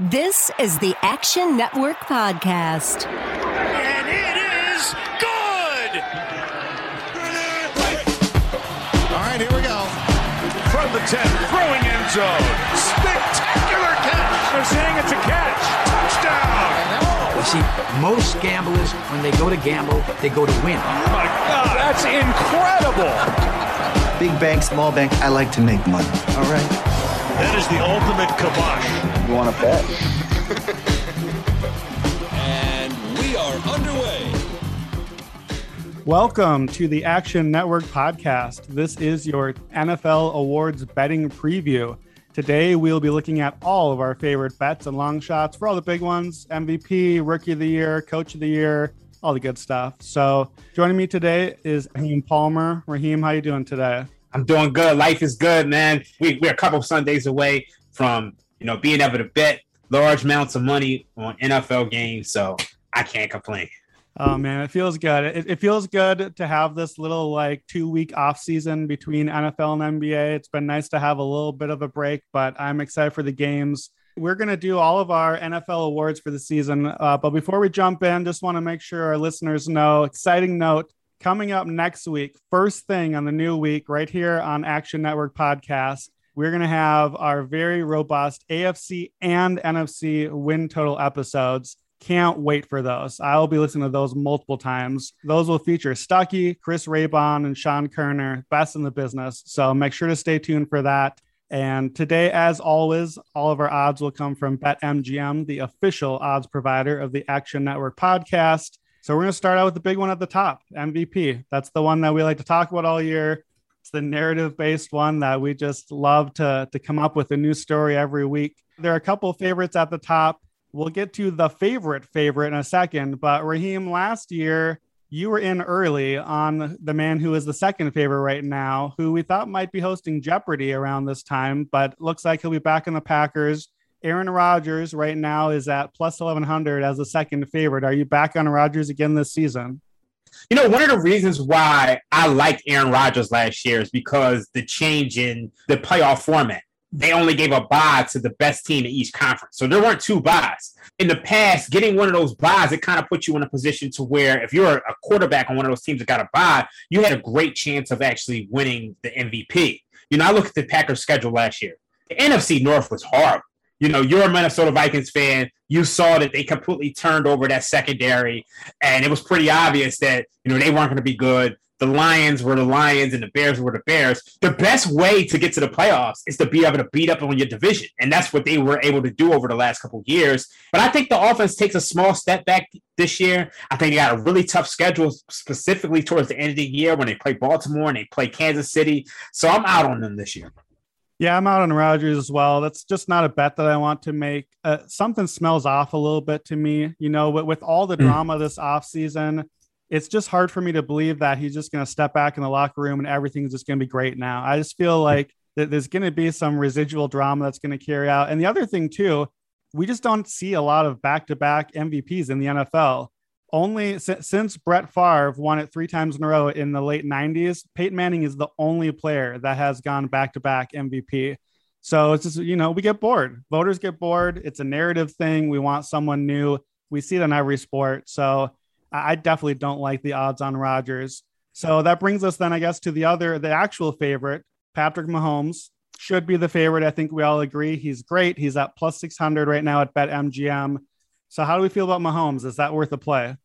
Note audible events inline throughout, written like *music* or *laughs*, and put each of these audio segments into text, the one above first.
This is the Action Network Podcast. And it is good! All right, here we go. From the 10, throwing end zone. Spectacular catch! They're saying it's a catch. Touchdown! You see, most gamblers, when they go to gamble, they go to win. Oh my God, that's incredible! Big bank, small bank, I like to make money. All right. That is the ultimate kibosh. You want to bet? And we are underway. Welcome to the Action Network podcast. This is your NFL awards betting preview. Today, we'll be looking at all of our favorite bets and long shots for all the big ones MVP, Rookie of the Year, Coach of the Year, all the good stuff. So, joining me today is Raheem Palmer. Raheem, how you doing today? I'm doing good. Life is good, man. We, we're a couple of Sundays away from you know being able to bet large amounts of money on NFL games, so I can't complain. Oh man, it feels good. It, it feels good to have this little like two week off season between NFL and NBA. It's been nice to have a little bit of a break, but I'm excited for the games. We're going to do all of our NFL awards for the season. Uh, but before we jump in, just want to make sure our listeners know exciting note coming up next week, first thing on the new week, right here on Action Network Podcast. We're going to have our very robust AFC and NFC win total episodes. Can't wait for those. I'll be listening to those multiple times. Those will feature Stuckey, Chris Raybon, and Sean Koerner, best in the business. So make sure to stay tuned for that. And today, as always, all of our odds will come from BetMGM, the official odds provider of the Action Network podcast. So we're going to start out with the big one at the top MVP. That's the one that we like to talk about all year. It's the narrative based one that we just love to, to come up with a new story every week. There are a couple favorites at the top. We'll get to the favorite favorite in a second. But Raheem, last year, you were in early on the man who is the second favorite right now, who we thought might be hosting Jeopardy around this time, but looks like he'll be back in the Packers. Aaron Rodgers right now is at plus 1100 as the second favorite. Are you back on Rodgers again this season? You know, one of the reasons why I liked Aaron Rodgers last year is because the change in the playoff format. They only gave a bye to the best team in each conference. So there weren't two byes. In the past, getting one of those byes, it kind of puts you in a position to where if you're a quarterback on one of those teams that got a bye, you had a great chance of actually winning the MVP. You know, I look at the Packers schedule last year. The NFC North was horrible you know, you're a Minnesota Vikings fan. You saw that they completely turned over that secondary, and it was pretty obvious that you know they weren't going to be good. The Lions were the Lions, and the Bears were the Bears. The best way to get to the playoffs is to be able to beat up on your division, and that's what they were able to do over the last couple years. But I think the offense takes a small step back this year. I think they got a really tough schedule, specifically towards the end of the year when they play Baltimore and they play Kansas City. So I'm out on them this year. Yeah, I'm out on Rodgers as well. That's just not a bet that I want to make. Uh, something smells off a little bit to me. You know, with, with all the mm. drama this offseason, it's just hard for me to believe that he's just going to step back in the locker room and everything's just going to be great now. I just feel like that there's going to be some residual drama that's going to carry out. And the other thing, too, we just don't see a lot of back to back MVPs in the NFL only since Brett Favre won it three times in a row in the late 90s, Peyton Manning is the only player that has gone back to back MVP. So it's just, you know, we get bored. Voters get bored. It's a narrative thing. We want someone new. We see it in every sport. So I definitely don't like the odds on Rodgers. So that brings us then, I guess, to the other, the actual favorite, Patrick Mahomes. Should be the favorite. I think we all agree he's great. He's at plus 600 right now at BetMGM. So, how do we feel about Mahomes? Is that worth a play?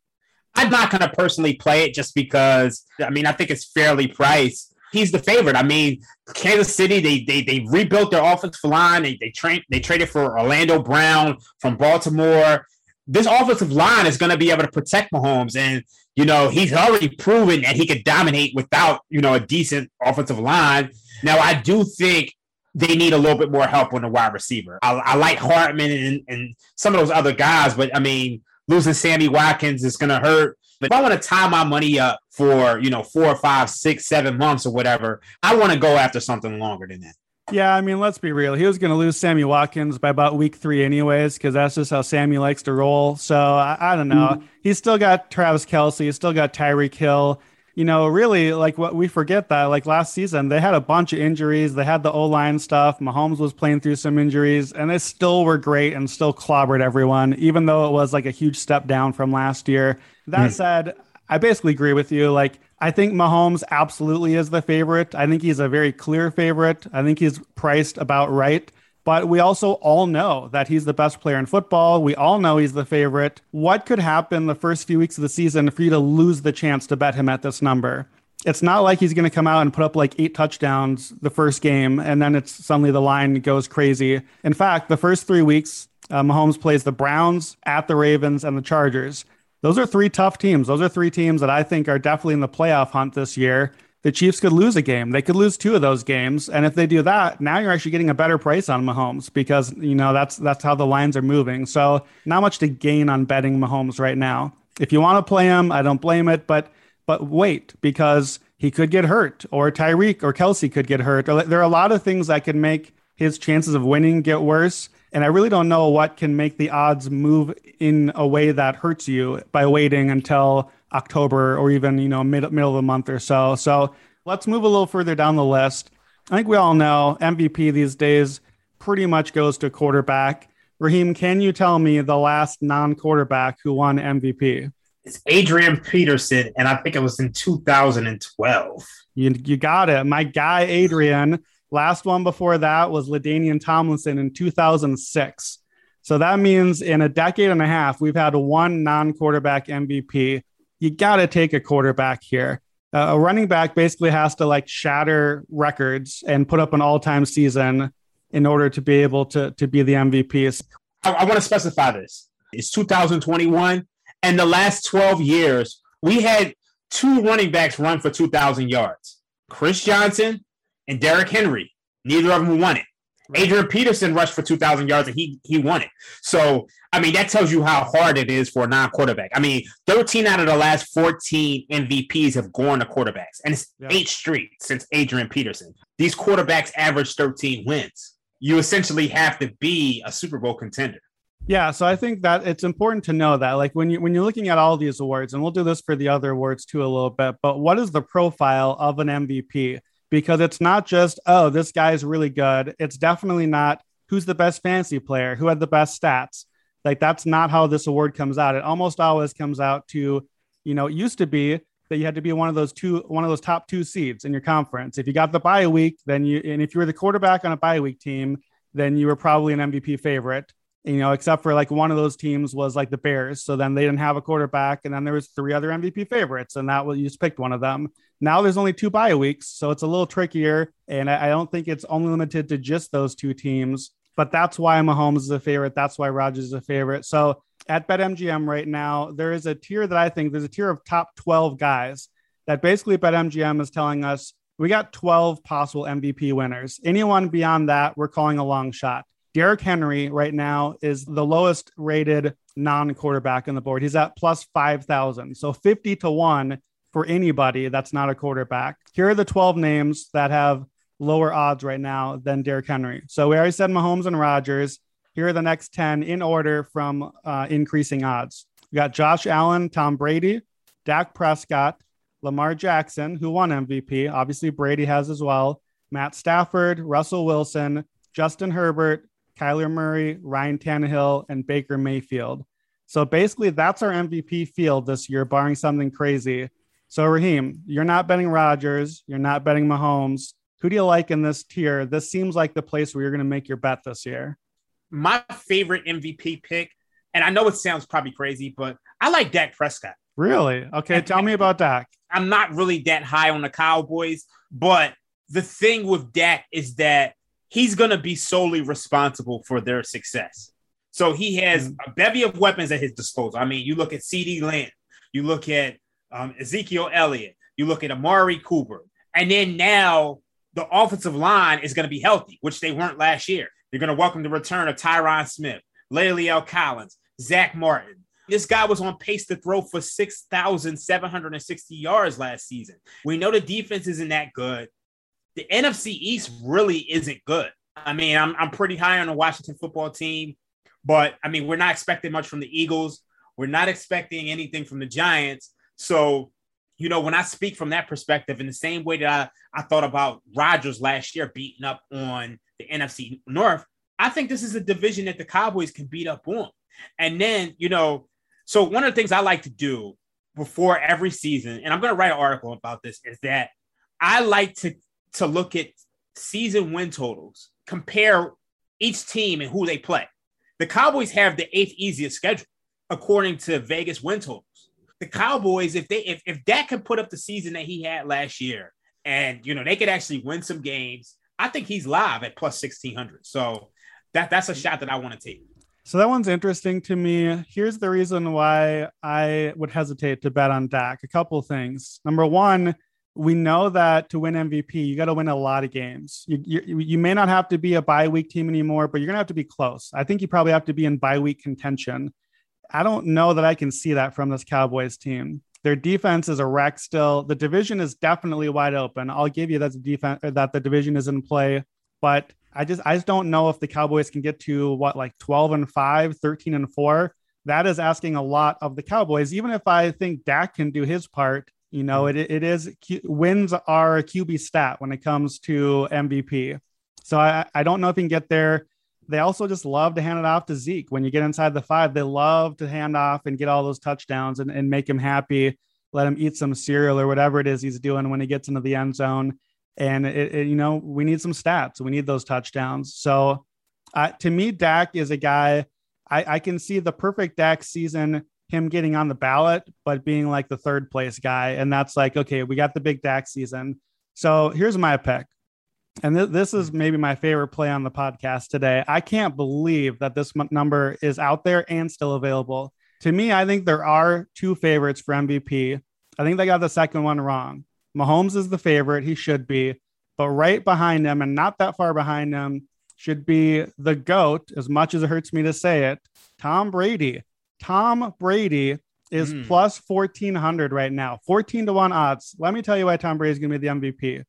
I'm not going to personally play it just because, I mean, I think it's fairly priced. He's the favorite. I mean, Kansas City, they they, they rebuilt their offensive line. They they trained they traded for Orlando Brown from Baltimore. This offensive line is going to be able to protect Mahomes, and you know he's already proven that he could dominate without you know a decent offensive line. Now, I do think they need a little bit more help on the wide receiver. I, I like Hardman and, and some of those other guys, but I mean, losing Sammy Watkins is going to hurt. But if I want to tie my money up for, you know, four or five, six, seven months or whatever, I want to go after something longer than that. Yeah, I mean, let's be real. He was going to lose Sammy Watkins by about week three, anyways, because that's just how Sammy likes to roll. So I, I don't know. Mm-hmm. He's still got Travis Kelce. He's still got Tyreek Hill. You know, really like what we forget that like last season they had a bunch of injuries. They had the O line stuff. Mahomes was playing through some injuries, and they still were great and still clobbered everyone, even though it was like a huge step down from last year. That mm. said, I basically agree with you. Like I think Mahomes absolutely is the favorite. I think he's a very clear favorite. I think he's priced about right. But we also all know that he's the best player in football. We all know he's the favorite. What could happen the first few weeks of the season for you to lose the chance to bet him at this number? It's not like he's going to come out and put up like eight touchdowns the first game and then it's suddenly the line goes crazy. In fact, the first three weeks, uh, Mahomes plays the Browns, at the Ravens, and the Chargers. Those are three tough teams. Those are three teams that I think are definitely in the playoff hunt this year the Chiefs could lose a game. They could lose two of those games, and if they do that, now you're actually getting a better price on Mahomes because you know that's that's how the lines are moving. So not much to gain on betting Mahomes right now. If you want to play him, I don't blame it, but but wait because he could get hurt, or Tyreek or Kelce could get hurt. There are a lot of things that can make his chances of winning get worse. And I really don't know what can make the odds move in a way that hurts you by waiting until October or even, you know, mid, middle of the month or so. So let's move a little further down the list. I think we all know MVP these days pretty much goes to quarterback. Raheem, can you tell me the last non quarterback who won MVP? It's Adrian Peterson, and I think it was in 2012. You, you got it. My guy, Adrian. Last one before that was LaDainian Tomlinson in 2006. So that means in a decade and a half, we've had one non quarterback MVP you got to take a quarterback here. Uh, a running back basically has to like shatter records and put up an all-time season in order to be able to to be the MVP. I, I want to specify this. It's 2021, and the last 12 years we had two running backs run for 2,000 yards: Chris Johnson and Derrick Henry. Neither of them won it. Adrian Peterson rushed for 2,000 yards and he he won it. So, I mean, that tells you how hard it is for a non quarterback. I mean, 13 out of the last 14 MVPs have gone to quarterbacks, and it's yeah. eight straight since Adrian Peterson. These quarterbacks average 13 wins. You essentially have to be a Super Bowl contender. Yeah, so I think that it's important to know that like when you when you're looking at all these awards and we'll do this for the other awards too a little bit, but what is the profile of an MVP? Because it's not just, oh, this guy's really good. It's definitely not who's the best fantasy player, who had the best stats. Like that's not how this award comes out. It almost always comes out to, you know, it used to be that you had to be one of those two, one of those top two seeds in your conference. If you got the bye week, then you, and if you were the quarterback on a bye week team, then you were probably an MVP favorite you know, except for like one of those teams was like the Bears. So then they didn't have a quarterback, and then there was three other MVP favorites, and that was you just picked one of them. Now there's only two bye weeks, so it's a little trickier, and I, I don't think it's only limited to just those two teams. But that's why Mahomes is a favorite. That's why Rodgers is a favorite. So at BetMGM right now, there is a tier that I think there's a tier of top 12 guys that basically BetMGM is telling us we got 12 possible MVP winners. Anyone beyond that, we're calling a long shot. Derrick Henry right now is the lowest rated non quarterback on the board. He's at plus 5,000. So 50 to 1 for anybody that's not a quarterback. Here are the 12 names that have lower odds right now than Derrick Henry. So we already said Mahomes and Rodgers. Here are the next 10 in order from uh, increasing odds. We got Josh Allen, Tom Brady, Dak Prescott, Lamar Jackson, who won MVP. Obviously, Brady has as well. Matt Stafford, Russell Wilson, Justin Herbert, Kyler Murray, Ryan Tannehill, and Baker Mayfield. So basically, that's our MVP field this year, barring something crazy. So, Raheem, you're not betting Rodgers, you're not betting Mahomes. Who do you like in this tier? This seems like the place where you're going to make your bet this year. My favorite MVP pick, and I know it sounds probably crazy, but I like Dak Prescott. Really? Okay, tell me about Dak. *laughs* I'm not really that high on the Cowboys, but the thing with Dak is that he's going to be solely responsible for their success. So he has mm-hmm. a bevy of weapons at his disposal. I mean, you look at CeeDee Lamb, you look at um, Ezekiel Elliott, you look at Amari Cooper, and then now the offensive line is going to be healthy, which they weren't last year. You're going to welcome the return of Tyron Smith, La'el Collins, Zack Martin. This guy was on pace to throw for 6,760 yards last season. We know the defense isn't that good the NFC East really isn't good. I mean, I'm, I'm pretty high on the Washington football team, but I mean, we're not expecting much from the Eagles. We're not expecting anything from the Giants. So you know, when I speak from that perspective, in the same way that I, I thought about Rodgers last year beating up on the NFC North, I think this is a division that the Cowboys can beat up on. And then, you know, so one of the things I like to do before every season, and I'm going to write an article about this, is that I like to to look at season win totals, compare each team and who they play. The Cowboys have the eighth easiest schedule according to Vegas win totals. The Cowboys, if they if, if Dak can put up the season that he had last year, and you know they could actually win some games, I think he's live at plus sixteen hundred. So that that's a shot that I want to take. So that one's interesting to me. Here's the reason why I would hesitate to bet on Dak. A couple things. Number one, we know that to win MVP, you got to win a lot of games. You, you, you may not have to be a bye week team anymore, but you're gonna have to be close. I think you probably have to be in bye week contention. I don't know that I can see that from this Cowboys team. Their defense is a wreck still. The division is definitely wide open. I'll give you that the defense that the division is in play, but I just I just don't know if the Cowboys can get to what like 12 and 5, 13 and 4. That is asking a lot of the Cowboys. Even if I think Dak can do his part, you know, it, it is wins are a QB stat when it comes to MVP. So I, I don't know if he can get there. They also just love to hand it off to Zeke. When you get inside the five, they love to hand off and get all those touchdowns and, and make him happy, let him eat some cereal or whatever it is he's doing when he gets into the end zone and it, it, you know we need some stats. We need those touchdowns. So uh, to me, Dak is a guy I, I can see the perfect Dak season. Him getting on the ballot, but being like the third place guy, and that's like okay, we got the big Dak season. So here's my pick. And th- this is maybe my favorite play on the podcast today. I can't believe that this m- number is out there and still available. To me, I think there are two favorites for MVP. I think they got the second one wrong. Mahomes is the favorite. He should be. But right behind him, and not that far behind him, should be the GOAT, as much as it hurts me to say it, Tom Brady. Tom Brady is mm. plus 1400 right now, 14 to 1 odds. Let me tell you why Tom Brady is going to be the MVP.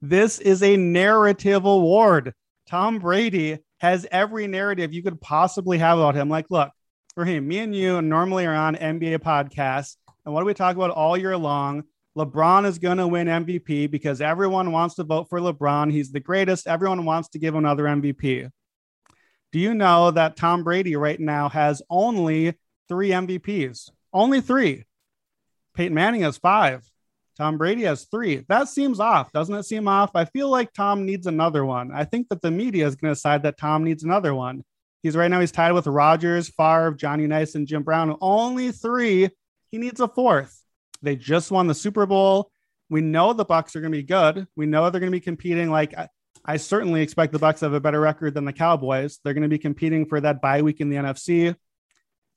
This is a narrative award. Tom Brady has every narrative you could possibly have about him. Like, look, Raheem, me and you normally are on NBA podcasts. And what do we talk about all year long? LeBron is going to win MVP because everyone wants to vote for LeBron. He's the greatest. Everyone wants to give another MVP. Do you know that Tom Brady right now has only three MVPs? Only three. Peyton Manning has five. Tom Brady has three. That seems off. Doesn't it seem off? I feel like Tom needs another one. I think that the media is going to decide that Tom needs another one. He's right now, he's tied with Rodgers, Favre, Johnny Nice, and Jim Brown. Only three. He needs a fourth. They just won the Super Bowl. We know the Bucs are going to be good. We know they're going to be competing. Like I, I certainly expect the Bucs have a better record than the Cowboys. They're going to be competing for that bye week in the NFC.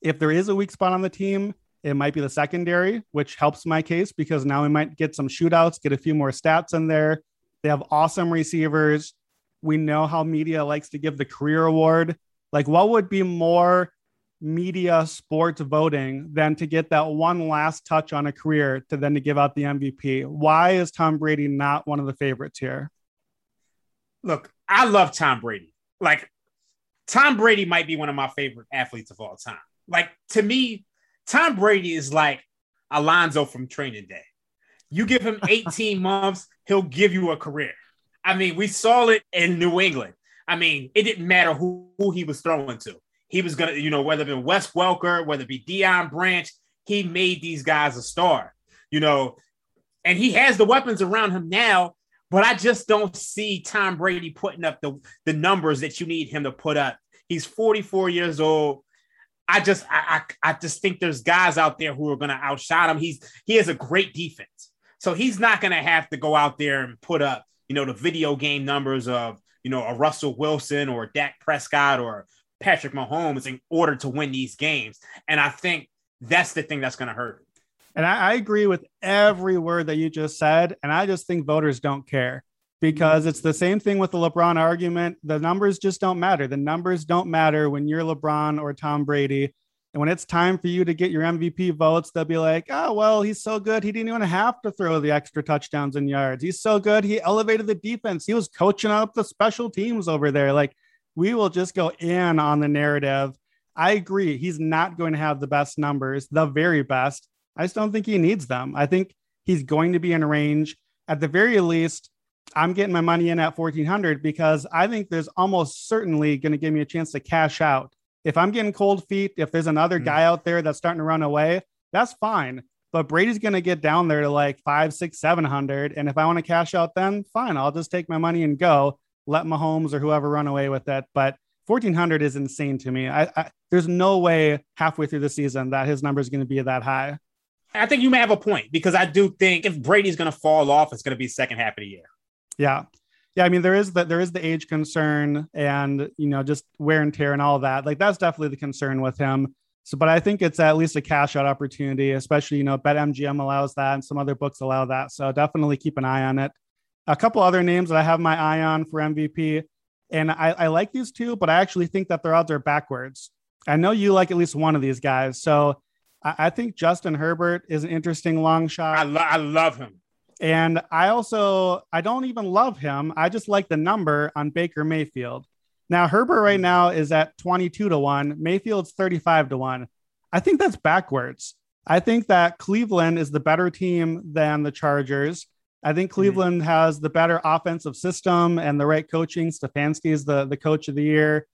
If there is a weak spot on the team, it might be the secondary, which helps my case because now we might get some shootouts, get a few more stats in there. They have awesome receivers. We know how media likes to give the career award. Like, what would be more media sports voting than to get that one last touch on a career to then to give out the MVP. Why is Tom Brady not one of the favorites here? Look, I love Tom Brady. Like Tom Brady might be one of my favorite athletes of all time. Like to me, Tom Brady is like Alonzo from training day. You give him *laughs* 18 months, he'll give you a career. I mean, we saw it in New England. I mean, it didn't matter who, who he was throwing to he was gonna, you know, whether it be Wes Welker, whether it be Deion Branch, he made these guys a star, you know, and he has the weapons around him now. But I just don't see Tom Brady putting up the, the numbers that you need him to put up. He's 44 years old. I just I, I, I just think there's guys out there who are gonna outshot him. He's he has a great defense. So he's not gonna have to go out there and put up, you know, the video game numbers of, you know, a Russell Wilson or Dak Prescott or Patrick Mahomes in order to win these games. And I think that's the thing that's going to hurt. And I, I, agree with every word that you just said. And I just think voters don't care Mm-hmm. because it's the same thing with the LeBron argument. The numbers just don't matter. The numbers don't matter when you're LeBron or Tom Brady. And when it's time for you to get your MVP votes, they'll be like, oh, well, he's so good. He didn't even have to throw the extra touchdowns and yards. He's so good. He elevated the defense. He was coaching up the special teams over there. Like, we will just go in on the narrative. I agree. He's not going to have the best numbers, the very best. I just don't think he needs them. I think he's going to be in range. At the very least, I'm getting my money in at 1400 because I think there's almost certainly going to give me a chance to cash out. If I'm getting cold feet, if there's another mm. guy out there that's starting to run away, that's fine. But Brady's going to get down there to like five, six, seven hundred. And if I want to cash out, then fine, I'll just take my money and go. Let Mahomes or whoever run away with it. But 1400 is insane to me. I, I, there's no way halfway through the season that his number is going to be that high. I think you may have a point because I do think if Brady's going to fall off, it's going to be second half of the year. Yeah. Yeah, I mean there is that there is the age concern and you know just wear and tear and all that. Like that's definitely the concern with him. So, but I think it's at least a cash out opportunity, especially you know BetMGM allows that and some other books allow that. So definitely keep an eye on it. A couple other names that I have my eye on for MVP, and I, I like these two, but I actually think that their odds are backwards. I know you like at least one of these guys, so I, I think Justin Herbert is an interesting long shot. I, lo- I love him. And I also I don't even love him. I just like the number on Baker Mayfield. Now Herbert right now is at 22 to 1, Mayfield's 35 to 1. I think that's backwards. I think that Cleveland is the better team than the Chargers. I think mm-hmm. Cleveland mm-hmm. has the better offensive system and the right coaching. Stefanski is the, the coach of the year.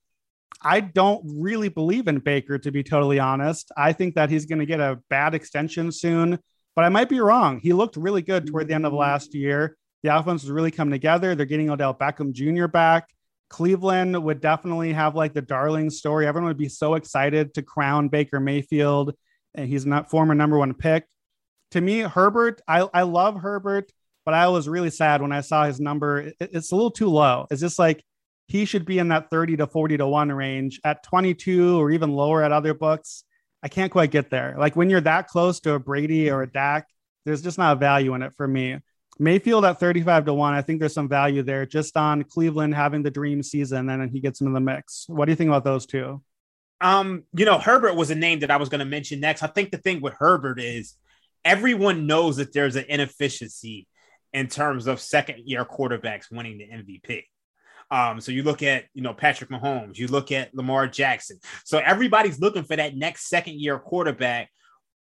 I don't really believe in Baker, to be totally honest. I think that he's going to get a bad extension soon but I might be wrong. He looked really good toward the end of mm-hmm. last year. The offense was really coming together. They're getting Odell Beckham Jr. back. Cleveland would definitely have like the darling story. Everyone would be so excited to crown Baker Mayfield, and he's not former number one pick. To me, Herbert, I, I love Herbert, but I was really sad when I saw his number. It, it's a little too low. It's just like he should be in that 30 to 40 to 1 range at 22 or even lower at other books. I can't quite get there. Like when you're that close to a Brady or a Dak, there's just not a value in it for me. Mayfield at 35 to 1, I think there's some value there just on Cleveland having the dream season and then he gets into the mix. What do you think about those two? Um, you know, Herbert was a name that I was going to mention next. I think the thing with Herbert is everyone knows that there's an inefficiency in terms of second year quarterbacks winning the MVP. Um, so you look at, you know, Patrick Mahomes, you look at Lamar Jackson. So everybody's looking for that next second year quarterback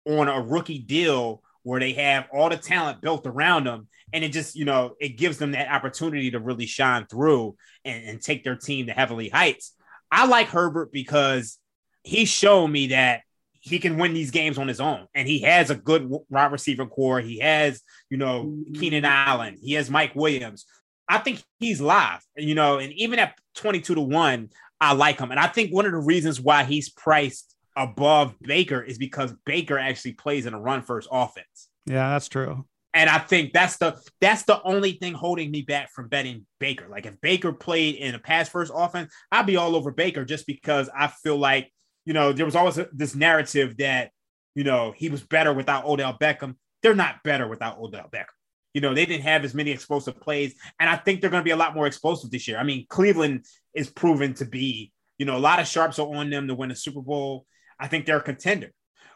on a rookie deal where they have all the talent built around them. And it just, you know, it gives them that opportunity to really shine through and, and take their team to heavenly heights. I like Herbert because he's shown me that he can win these games on his own. And he has a good wide receiver corps. He has, you know, Keenan Allen. He has Mike Williams. I think he's live, you know, and even at 22 to 1, I like him. And I think one of the reasons why he's priced above Baker is because Baker actually plays in a run first offense. Yeah, that's true. And I think that's the that's the only thing holding me back from betting Baker. Like if Baker played in a pass first offense, I'd be all over Baker just because I feel like, you know, there was always this narrative that, you know, he was better without Odell Beckham. They're not better without Odell Beckham. You know, they didn't have as many explosive plays, and I think they're going to be a lot more explosive this year. I mean, Cleveland is proven to be, you know, a lot of sharps are on them to win a Super Bowl. I think they're a contender,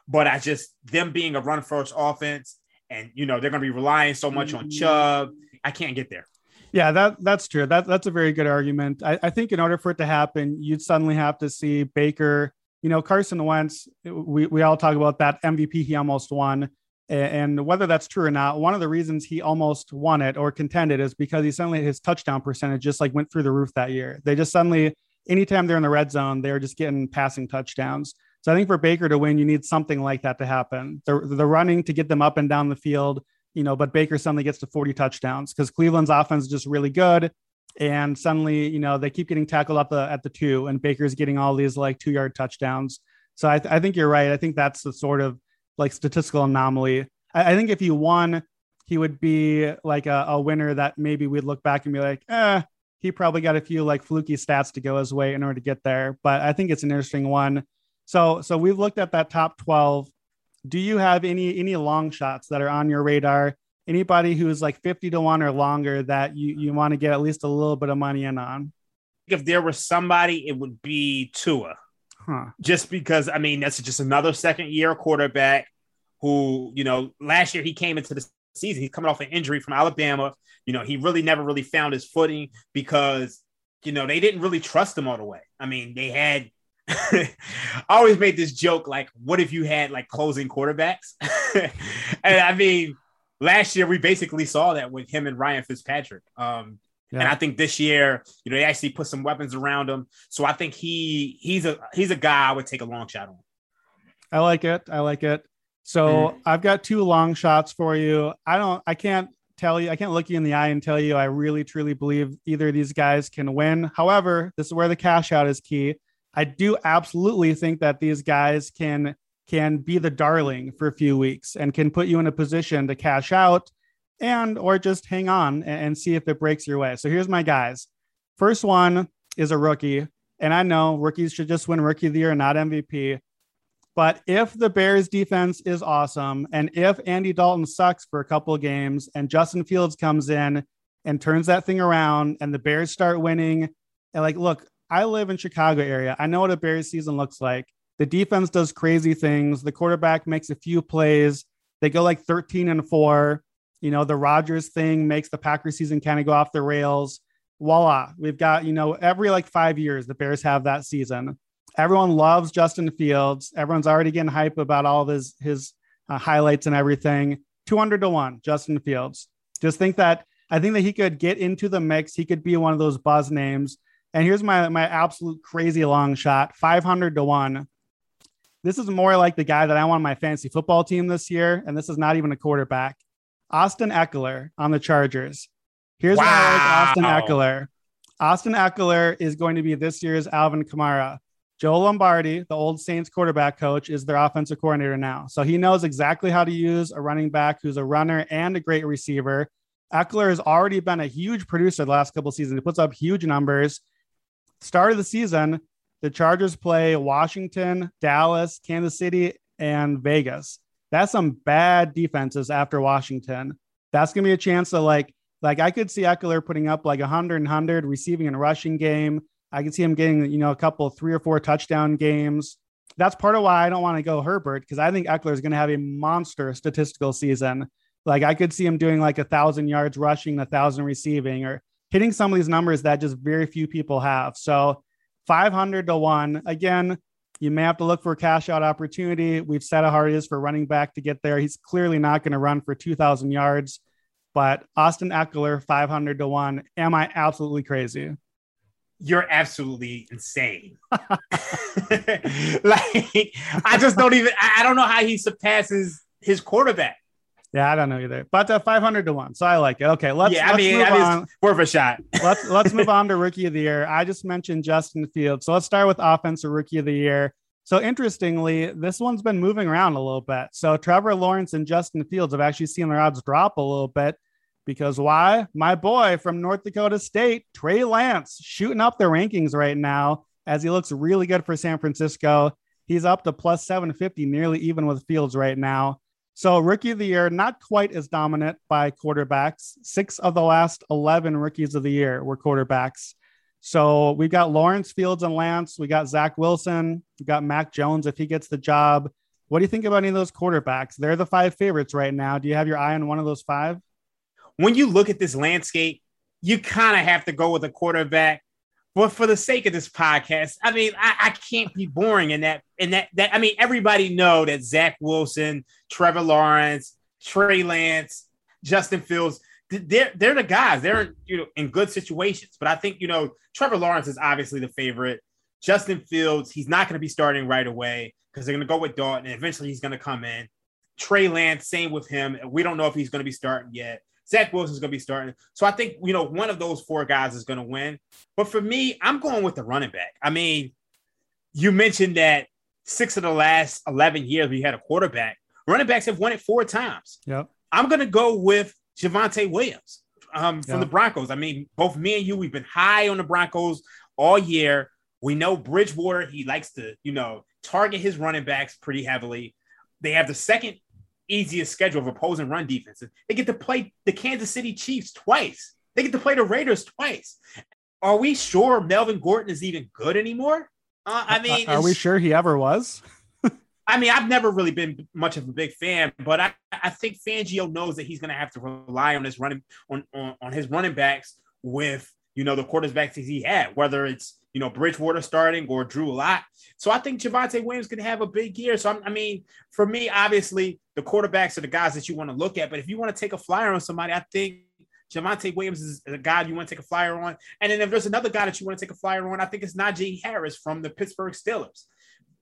but I just them being a run first offense, and you know, they're going to be relying so much on mm-hmm. Chubb. I can't get there. Yeah, that that's true. That that's a very good argument. I, I think in order for it to happen, you'd suddenly have to see Baker. You know, Carson Wentz. We we all talk about that MVP he almost won. And whether that's true or not, one of the reasons he almost won it or contended is because he suddenly his touchdown percentage just like went through the roof that year. They just suddenly, anytime they're in the red zone, they're just getting passing touchdowns. So I think for Baker to win, you need something like that to happen. The, the running to get them up and down the field, you know, but Baker suddenly gets to 40 touchdowns because Cleveland's offense is just really good. And suddenly, you know, they keep getting tackled up the, at the two, and Baker's getting all these like two yard touchdowns. So I, th- I think you're right. I think that's the sort of like statistical anomaly. I, I think if he won, he would be like a, a, winner that maybe we'd look back and be like, eh, he probably got a few like fluky stats to go his way in order to get there. But I think it's an interesting one. So so we've looked at that top 12. Do you have any any long shots that are on your radar? Anybody who's like 50 to 1 or longer that you, you want to get at least a little bit of money in on? If there was somebody, it would be Tua. Just because, I mean, that's just another second year quarterback who, you know, last year he came into the season, he's coming off an injury from Alabama. You know, he really never really found his footing because, you know, they didn't really trust him all the way. I mean, they had *laughs* I always made this joke like, what if you had like closing quarterbacks? *laughs* and I mean, last year we basically saw that with him and Ryan Fitzpatrick. Um, yeah. And I think this year, you know, they actually put some weapons around him. So I think he he's a he's a guy I would take a long shot on. I like it. I like it. So mm. I've got two long shots for you. I don't I can't tell you, I can't look you in the eye and tell you I really truly believe either of these guys can win. However, this is where the cash out is key. I do absolutely think that these guys can can be the darling for a few weeks and can put you in a position to cash out and or just hang on and, see if it breaks your way. So here's my guys. First one is a rookie, and I know rookies should just win rookie of the year, not MVP. But if the Bears defense is awesome, and if Andy Dalton sucks for a couple of games, and Justin Fields comes in and turns that thing around, and the Bears start winning, and like, look, I live in Chicago area. I know what a Bears season looks like. The defense does crazy things. The quarterback makes a few plays. They go like 13 and four. You know, the Rodgers thing makes the Packers season kind of go off the rails. Voila. We've got, you know, every like five years, the Bears have that season. Everyone loves Justin Fields. Everyone's already getting hype about all of his, his uh, highlights and everything. 200 to one, Justin Fields. Just think that I think that he could get into the mix. He could be one of those buzz names. And here's my my absolute crazy long shot 500 to 1. This is more like the guy that I want on my fantasy football team this year. And this is not even a quarterback. Austin Ekeler on the Chargers. Here's wow. why I like Austin Ekeler. Austin Ekeler is going to be this year's Alvin Kamara. Joe Lombardi, the old Saints quarterback coach, is their offensive coordinator now. So he knows exactly how to use a running back who's a runner and a great receiver. Ekeler has already been a huge producer the last couple seasons. He puts up huge numbers. Start of the season, the Chargers play Washington, Dallas, Kansas City, and Vegas. That's some bad defenses after Washington. That's gonna be a chance to like, like I could see Ekeler putting up like 100 and 100 receiving and rushing game. I can see him getting, you know, a couple three or four touchdown games. That's part of why I don't want to go Herbert because I think Ekeler is going to have a monster statistical season. Like I could see him doing like a thousand yards rushing, a thousand receiving, or hitting some of these numbers that just very few people have. So 500 to one. Again, you may have to look for a cash out opportunity. We've said how hard it is for running back to get there. He's clearly not going to run for 2,000 yards, but Austin Ekeler, 500 to one. Am I absolutely crazy? You're absolutely insane. *laughs* like, I just don't even, I don't know how he surpasses his quarterback. Yeah, I don't know either. But uh, 500 to 1. So I like it. Okay, let's Yeah, let's I mean, move on. worth a shot. *laughs* let's let's move on to *laughs* rookie of the year. I just mentioned Justin Fields. So let's start with offensive rookie of the year. So interestingly, this one's been moving around a little bit. So Trevor Lawrence and Justin Fields have actually seen their odds drop a little bit because why? My boy from North Dakota State, Trey Lance, shooting up the rankings right now as he looks really good for San Francisco. He's up to plus 750, nearly even with Fields right now. So, rookie of the year, not quite as dominant by quarterbacks. Six of the last 11 rookies of the year were quarterbacks. So, we've got Lawrence Fields and Lance. We got Zach Wilson. We got Mac Jones if he gets the job. What do you think about any of those quarterbacks? They're the five favorites right now. Do you have your eye on one of those five? When you look at this landscape, you kind of have to go with a quarterback but for the sake of this podcast, I mean, I, I, can't be boring in that. In that, that I mean, everybody know that Zach Wilson, Trevor Lawrence, Trey Lance, Justin Fields, they're they're the guys. They're you know in good situations. But I think you know Trevor Lawrence is obviously the favorite. Justin Fields, he's not going to be starting right away because they're going to go with Dalton, and eventually he's going to come in. Trey Lance, same with him. We don't know if he's going to be starting yet. Zach Wilson's going to be starting. So I think, you know, one of those four guys is going to win. But for me, I'm going with the running back. I mean, you mentioned that six of the last 11 years we had a quarterback. Running backs have won it four times. Yep. I'm going to go with Javonte Williams um, from Yep. the Broncos. I mean, both me and you, we've been high on the Broncos all year. We know Bridgewater, he likes to, you know, target his running backs pretty heavily. They have the second easiest schedule of opposing run defenses. They get to play the Kansas City Chiefs twice. They get to play the Raiders twice. Are we sure Melvin Gordon is even good anymore? Uh, I mean, are we sure he ever was? I mean, I've never really been much of a big fan, but I, I think Fangio knows that he's going to have to rely on his running on, on on his running backs with you know the quarterbacks that he had, whether it's you know, Bridgewater starting or Drew Lock. So I think Javonte Williams could have a big year. So I'm, I mean, for me, obviously, the quarterbacks are the guys that you want to look at. But if you want to take a flyer on somebody, I think Javonte Williams is a guy you want to take a flyer on. And then if there's another guy that you want to take a flyer on, I think it's Najee Harris from the Pittsburgh Steelers.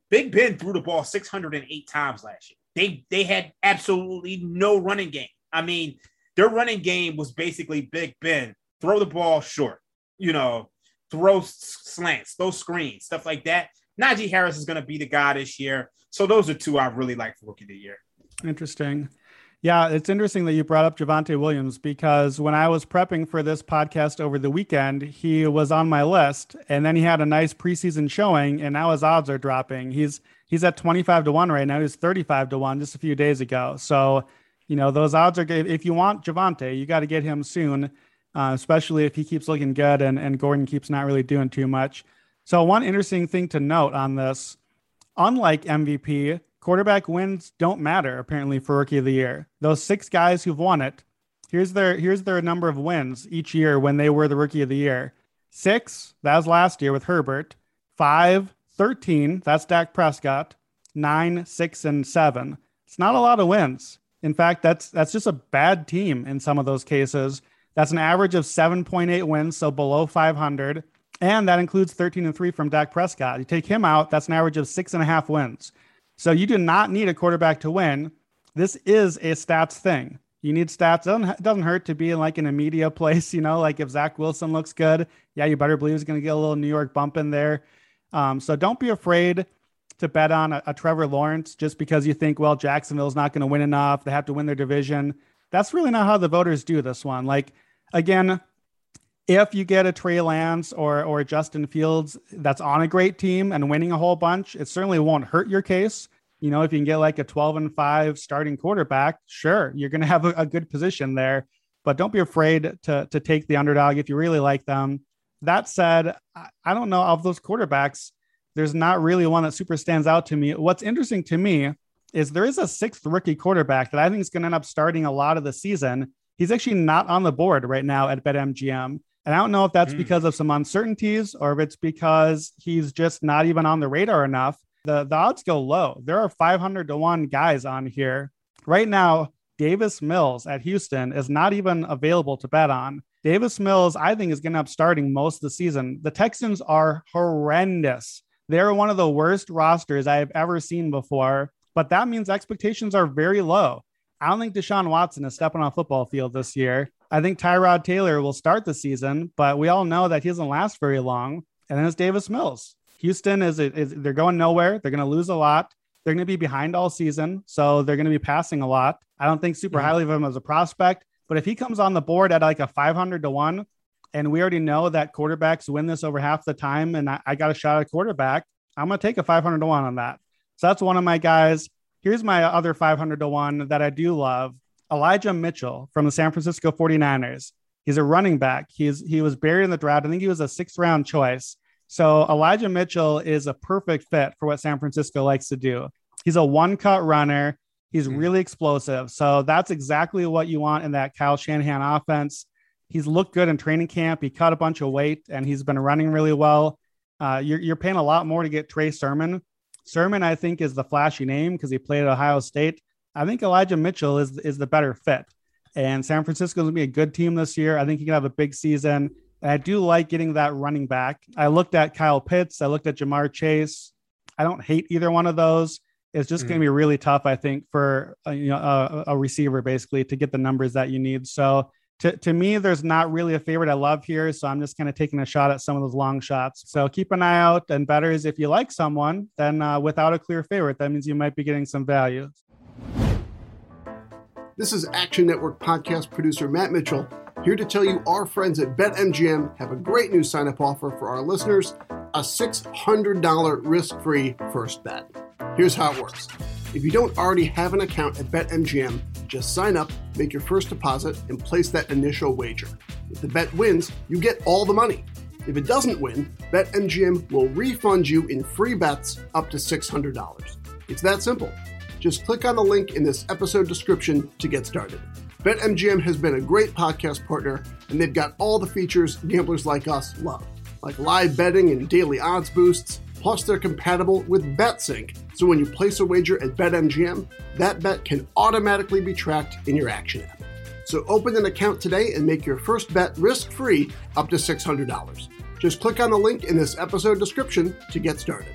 Big Ben threw the ball 608 times last year. They they had absolutely no running game. I mean, their running game was basically Big Ben throw the ball short, you know, throw slants, throw screens, stuff like that. Najee Harris is going to be the guy this year. So those are two I really like for rookie of the year. Interesting. Yeah, it's interesting that you brought up Javonte Williams because when I was prepping for this podcast over the weekend, he was on my list and then he had a nice preseason showing and now his odds are dropping. He's he's at 25 to 1 right now. He's 35 to 1 just a few days ago. So, you know, those odds are if you want Javonte, you got to get him soon uh, especially if he keeps looking good and, and Gordon keeps not really doing too much. So, one interesting thing to note on this unlike MVP, quarterback wins don't matter apparently for rookie of the year. Those six guys who've won it, here's their here's their number of wins each year when they were the rookie of the year. Six, that was last year with Herbert. Five, 13, that's Dak Prescott. Nine, six, and seven. It's not a lot of wins. In fact, that's that's just a bad team in some of those cases. That's an average of 7.8 wins, so below 500. And that includes 13 and 3 from Dak Prescott. You take him out, that's an average of six and a half wins. So you do not need a quarterback to win. This is a stats thing. You need stats. It doesn't, it doesn't hurt to be in like in a media *laughs* place, you know, like if Zach Wilson looks good, yeah, you better believe he's going to get a little New York bump in there. Um, so don't be afraid to bet on a, a Trevor Lawrence just because you think, well, Jacksonville's not going to win enough. They have to win their division. That's really not how the voters do this one. Like again, if you get a Trey Lance or or Justin Fields that's on a great team and winning a whole bunch, it certainly won't hurt your case. You know, if you can get like a 12 and 5 starting quarterback, sure, you're going to have a, a, good position there. But don't be afraid to to take the underdog if you really like them. That said, I, I don't know of those quarterbacks. There's not really one that super stands out to me. What's interesting to me is there is a sixth rookie quarterback that I think is going to end up starting a lot of the season He's actually not on the board right now at BetMGM. And I don't know if that's mm. because of some uncertainties or if it's because he's just not even on the radar enough. The, the odds go low. There are 500 to 1 guys on here. Right now, Davis Mills at Houston is not even available to bet on. Davis Mills, I think, is going to up starting most of the season. The Texans are horrendous. They're one of the worst rosters I have ever seen before, but that means expectations are very low. I don't think Deshaun Watson is stepping on a football field this year. I think Tyrod Taylor will start the season, but we all know that he doesn't last very long. And then it's Davis Mills. Houston is, is they're going nowhere. They're going to lose a lot. They're going to be behind all season, so they're going to be passing a lot. I don't think super mm-hmm. highly of him as a prospect, but if he comes on the board at like a 500 to 1 and we already know that quarterbacks win this over half the time and I, I got a shot at quarterback, I'm going to take a 500 to 1 on that. So that's one of my guys. Here's my other 500 to 1 that I do love Elijah Mitchell from the San Francisco 49ers. He's a running back. He's he was buried in the draft. I think he was a sixth round choice. So Elijah Mitchell is a perfect fit for what San Francisco likes to do. He's a one cut runner. He's mm. really explosive. So that's exactly what you want in that Kyle Shanahan offense. He's looked good in training camp. He cut a bunch of weight and he's been running really well. Uh, you're, you're paying a lot more to get Trey Sermon, Sermon, I think, is the flashy name because he played at Ohio State. I think Elijah Mitchell is is the better fit. And San Francisco is going to be a good team this year. I think he can have a big season. And I do like getting that running back. I looked at Kyle Pitts. I looked at Ja'Marr Chase. I don't hate either one of those. It's just mm. going to be really tough, I think, for a, you know a, a receiver basically to get the numbers that you need. So to, to me, there's not really a favorite I love here. So I'm just kind of taking a shot at some of those long shots. So keep an eye out. And better is if you like someone, then uh, without a clear favorite, that means you might be getting some value. This is Action Network podcast producer Matt Mitchell here to tell you our friends at BetMGM have a great new sign up offer for our listeners a $600 risk free first bet. Here's how it works if you don't already have an account at BetMGM, just sign up, make your first deposit, and place that initial wager. If the bet wins, you get all the money. If it doesn't win, BetMGM will refund you in free bets up to $600. It's that simple. Just click on the link in this episode description to get started. BetMGM has been a great podcast partner, and they've got all the features gamblers like us love like live betting and daily odds boosts. Plus, they're compatible with BetSync, so when you place a wager at BetMGM, that bet can automatically be tracked in your Action app. So open an account today and make your first bet risk free up to $600. Just click on the link in this episode description to get started.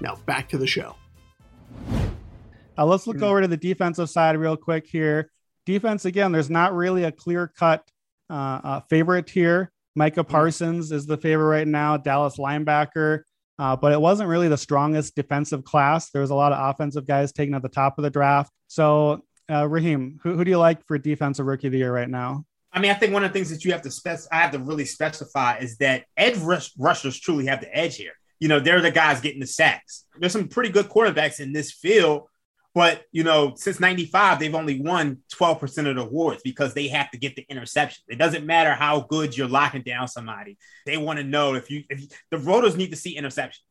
Now back to the show. Uh, let's look over to the defensive side real quick here. Defense again, there's not really a clear cut uh, uh, favorite here. Micah Parsons is the favorite right now, Dallas linebacker, uh, but it wasn't really the strongest defensive class. There was a lot of offensive guys taken at the top of the draft. So, uh, Raheem, who, who do you like for defensive rookie of the year right now? I mean, I think one of the things that you have to spec, I have to really specify is that edge rush- rushers truly have the edge here you know, they're the guys getting the sacks. There's some pretty good quarterbacks in this field, but you know, since 95, they've only won 12% of the awards because they have to get the interception. It doesn't matter how good you're locking down somebody. They want to know if you if you, the rotors need to see interceptions.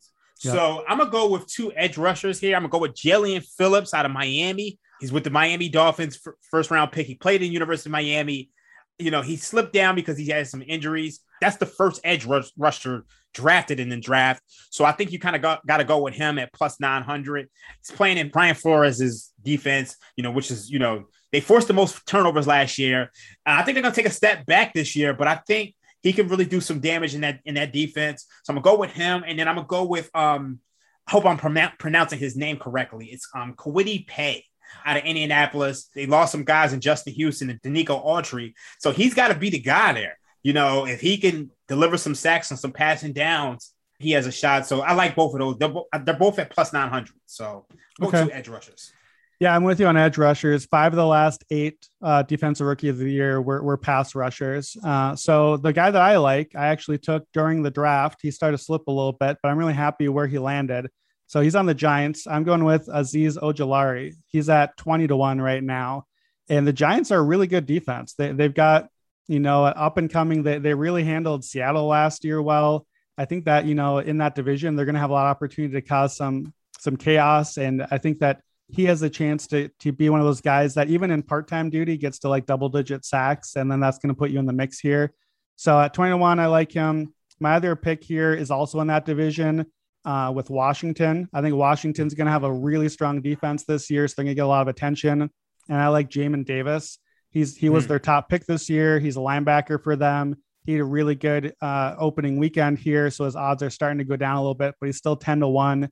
Yep. So I'm gonna go with two edge rushers here. I'm gonna go with Jaelan Phillips out of Miami. He's with the Miami Dolphins first round pick. He played in University of Miami. You know, he slipped down because he had some injuries. That's the first edge rush, rusher drafted in the draft. So I think you kind of got, got to go with him at plus 900. He's playing in Brian Flores' defense, you know, which is, you know, they forced the most turnovers last year. Uh, I think they're going to take a step back this year, but I think he can really do some damage in that in that defense. So I'm gonna go with him, and then I'm gonna go with um. I hope I'm pronouncing his name correctly. It's um Kwity Paye out of Indianapolis. They lost some guys in Justin Houston and Denico Autry, so he's got to be the guy there. You know, if he can deliver some sacks and some passing downs, he has a shot. So I like both of those. They're, bo- they're both at plus 900. So go okay. to edge rushers. Yeah, I'm with you on edge rushers. Five of the last eight uh, defensive rookie of the year were, were pass rushers. Uh, so the guy that I like, I actually took during the draft. He started to slip a little bit, but I'm really happy where he landed. So he's on the Giants. I'm going with Azeez Ojulari. He's at 20 to 1 right now. And the Giants are a really good defense. They, they've got you know, up and coming. They, they really handled Seattle last year well. I think that, you know, in that division, they're going to have a lot of opportunity to cause some some chaos. And I think that he has a chance to to be one of those guys that even in part-time duty gets to like double digit sacks. And then that's going to put you in the mix here. So at 21, I like him. My other pick here is also in that division uh, with Washington. I think Washington's going to have a really strong defense this year, so they're going to get a lot of attention. And I like Jamin Davis. He's he was mm. their top pick this year. He's a linebacker for them. He had a really good uh, opening weekend here, so his odds are starting to go down a little bit, but he's still ten to one.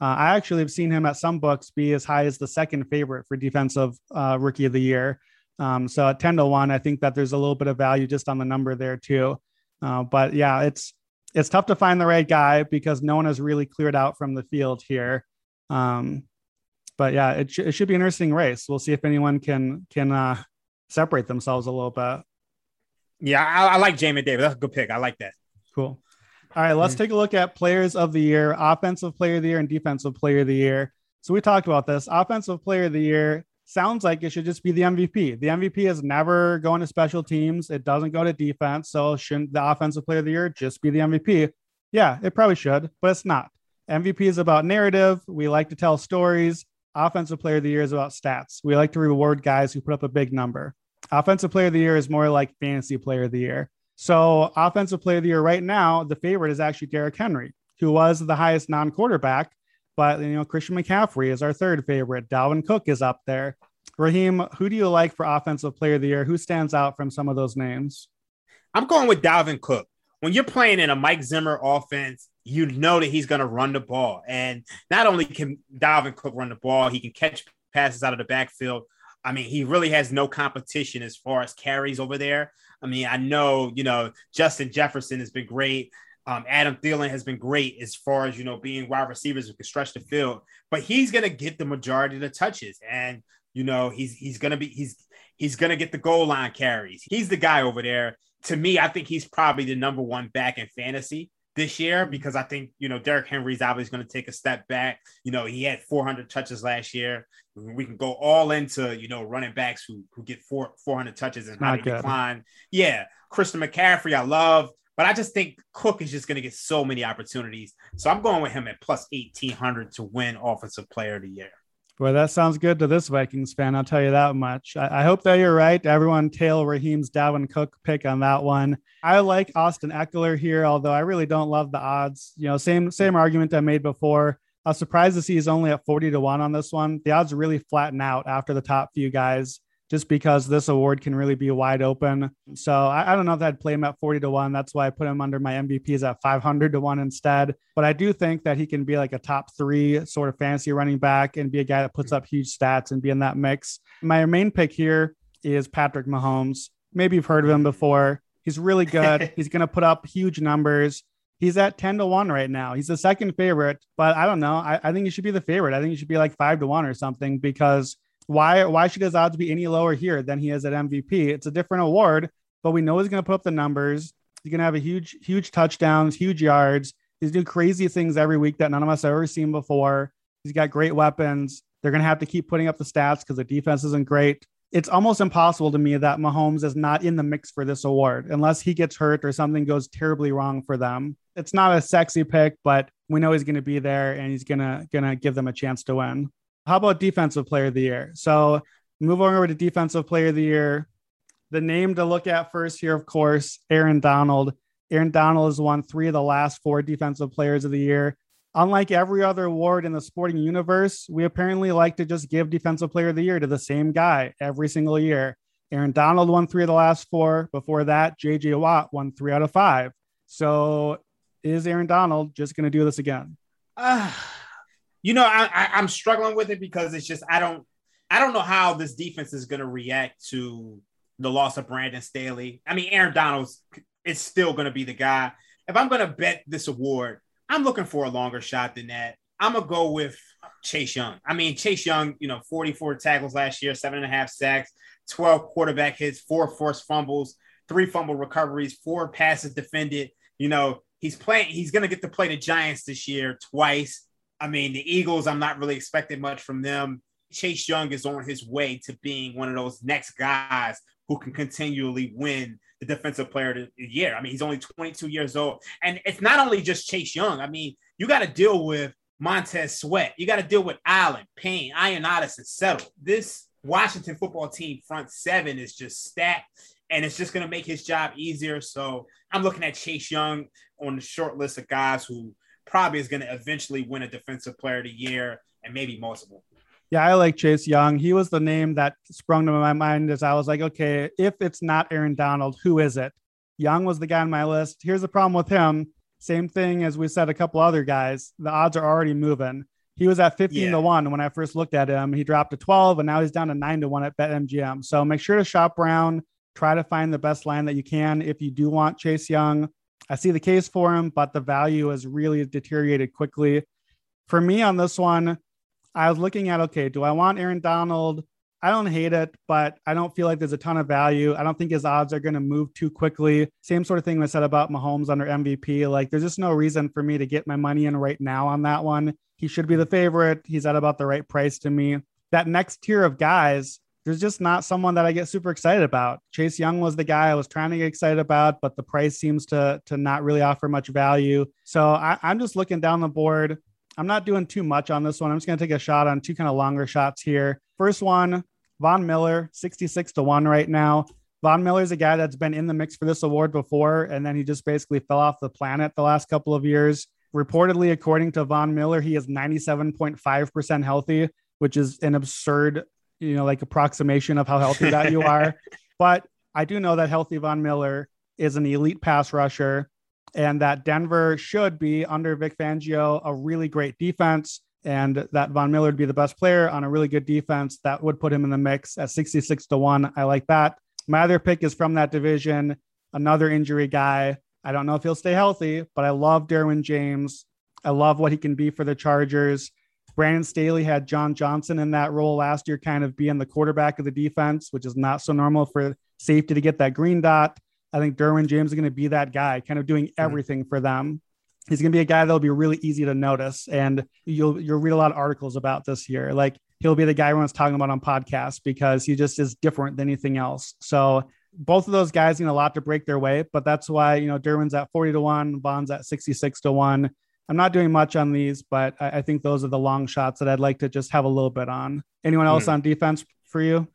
Uh, I actually have seen him at some books be as high as the second favorite for defensive uh, rookie of the year. Um, so at ten to one, I think that there's a little bit of value just on the number there too. Uh, but yeah, it's it's tough to find the right guy because no one has really cleared out from the field here. Um, but yeah, it, sh- it should be an interesting race. We'll see if anyone can can uh, separate themselves a little bit. Yeah, I, I like Jamin Davis. That's a good pick. I like that. Cool. All right, let's mm-hmm. take a look at players of the year, offensive player of the year, and defensive player of the year. So we talked about this. Offensive player of the year sounds like it should just be the MVP. The MVP is never going to special teams. It doesn't go to defense. So shouldn't the offensive player of the year just be the MVP? Yeah, it probably should, but it's not. MVP is about narrative. We like to tell stories. Offensive player of the year is about stats. We like to reward guys who put up a big number. Offensive player of the year is more like fantasy player of the year. So, offensive player of the year right now, the favorite is actually Derrick Henry, who was the highest non quarterback. But, you know, Christian McCaffrey is our third favorite. Dalvin Cook is up there. Raheem, who do you like for offensive player of the year? Who stands out from some of those names? I'm going with Dalvin Cook. When you're playing in a Mike Zimmer offense, you know that he's going to run the ball. And not only can Dalvin Cook run the ball, he can catch passes out of the backfield. I mean, he really has no competition as far as carries over there. I mean, I know, you know, Justin Jefferson has been great. Um, Adam Thielen has been great as far as, you know, being wide receivers who can stretch the field, but he's going to get the majority of the touches. And, you know, he's, he's going to be, he's, he's going to get the goal line carries. He's the guy over there. To me, I think he's probably the number one back in fantasy this year mm-hmm. because I think, you know, Derrick Henry's obviously going to take a step back. You know, he had 400 touches last year. We can go all into, you know, running backs who, who get four, 400 touches and how not decline. Yeah. Christian McCaffrey, I love, but I just think Cook is just going to get so many opportunities. So I'm going with him at plus 1800 to win Offensive Player of the Year. Well, that sounds good to this Vikings fan. I'll tell you that much. I, I, hope that you're right. Everyone tail Raheem's Dalvin Cook pick on that one. I like Austin Ekeler here, although I really don't love the odds. You know, same same argument I made before. I was surprised to see he's only at 40 to 1 on this one. The odds really flatten out after the top few guys just because this award can really be wide open. So I, I, don't know if I'd play him at 40 to 1. That's why I put him under my MVPs at 500 to 1 instead. But I do think that he can be like a top three sort of fantasy running back and be a guy that puts up huge stats and be in that mix. My main pick here is Patrick Mahomes. Maybe you've heard of him before. He's really good. *laughs* He's going to put up huge numbers. He's at 10 to 1 right now. He's the second favorite, but I don't know. I, I think he should be the favorite. I think he should be like 5 to 1 or something because why why should his odds be any lower here than he is at MVP? It's a different award, but we know he's going to put up the numbers. He's going to have a huge huge touchdowns, huge yards. He's doing crazy things every week that none of us have ever seen before. He's got great weapons. They're going to have to keep putting up the stats because the defense isn't great. It's almost impossible to me that Mahomes is not in the mix for this award unless he gets hurt or something goes terribly wrong for them. It's not a sexy pick, but we know he's going to be there and he's going to going to give them a chance to win. How about defensive player of the year? So move over to defensive player of the year. The name to look at first here, of course, Aaron Donald. Aaron Donald has won three of the last four defensive players of the year. Unlike every other award in the sporting universe, we apparently like to just give defensive player of the year to the same guy every single year. Aaron Donald won three of the last four. Before that, JJ Watt won three out of five. So is Aaron Donald just going to do this again? Uh, you know, I, I am struggling with it because it's just I don't I don't know how this defense is going to react to the loss of Brandon Staley. I mean, Aaron Donald's is still going to be the guy. If I'm going to bet this award, I'm looking for a longer shot than that. I'm gonna go with Chase Young. I mean, Chase Young, you know, 44 tackles last year, seven and a half sacks, 12 quarterback hits, four forced fumbles, three fumble recoveries, four passes defended. You know, he's playing, he's gonna get to play the Giants this year twice. I mean, the Eagles, I'm not really expecting much from them. Chase Young is on his way to being one of those next guys who can continually win the defensive player of the year. I mean, he's only 22 years old. And it's not only just Chase Young. I mean, you got to deal with Montez Sweat. You got to deal with Allen, Payne, Ioannidis, and Settle. This Washington football team front seven is just stacked and it's just going to make his job easier. So I'm looking at Chase Young on the short list of guys who probably is going to eventually win a defensive player of the year and maybe multiple. Yeah, I like Chase Young. He was the name that sprung to my mind as I was like, okay, if it's not Aaron Donald, who is it? Young was the guy on my list. Here's the problem with him. Same thing as we said a couple other guys. The odds are already moving. He was at 15 yeah. to 1 when I first looked at him. He dropped to 12 and now he's down to 9 to 1 at BetMGM. So make sure to shop around, try to find the best line that you can if you do want Chase Young. I see the case for him, but the value has really deteriorated quickly. For me on this one, I was looking at okay, do I want Aaron Donald? I don't hate it, but I don't feel like there's a ton of value. I don't think his odds are going to move too quickly. Same sort of thing I said about Mahomes under MVP. Like, there's just no reason for me to get my money in right now on that one. He should be the favorite. He's at about the right price to me. That next tier of guys, there's just not someone that I get super excited about. Chase Young was the guy I was trying to get excited about, but the price seems to to not really offer much value. So I, I'm just looking down the board. I'm not doing too much on this one. I'm just going to take a shot on two kind of longer shots here. First one, Von Miller, 66 to 1 right now. Von Miller is a guy that's been in the mix for this award before, and then he just basically fell off the planet the last couple of years. Reportedly, according to Von Miller, he is 97.5% healthy, which is an absurd you know, like approximation of how healthy that you are. *laughs* But I do know that healthy Von Miller is an elite pass rusher and that Denver should be under Vic Fangio a really great defense and that Von Miller would be the best player on a really good defense that would put him in the mix at 66 to 1. I like that. My other pick is from that division, another injury guy. I don't know if he'll stay healthy, but I love Derwin James. I love what he can be for the Chargers. Brandon Staley had John Johnson in that role last year, kind of being the quarterback of the defense, which is not so normal for safety to get that green dot. I think Derwin James is going to be that guy, kind of doing mm-hmm. everything for them. he's going to be a guy that'll be really easy to notice. And you'll, you'll read a lot of articles about this year. Like he'll be the guy everyone's talking about on podcasts because he just is different than anything else. So both of those guys need a lot to break their way, but that's why, you know, Derwin's at 40 to one, Von's at 66 to one. I'm not doing much on these, but I, I think those are the long shots that I'd like to just have a little bit on. Anyone else mm. on defense for you?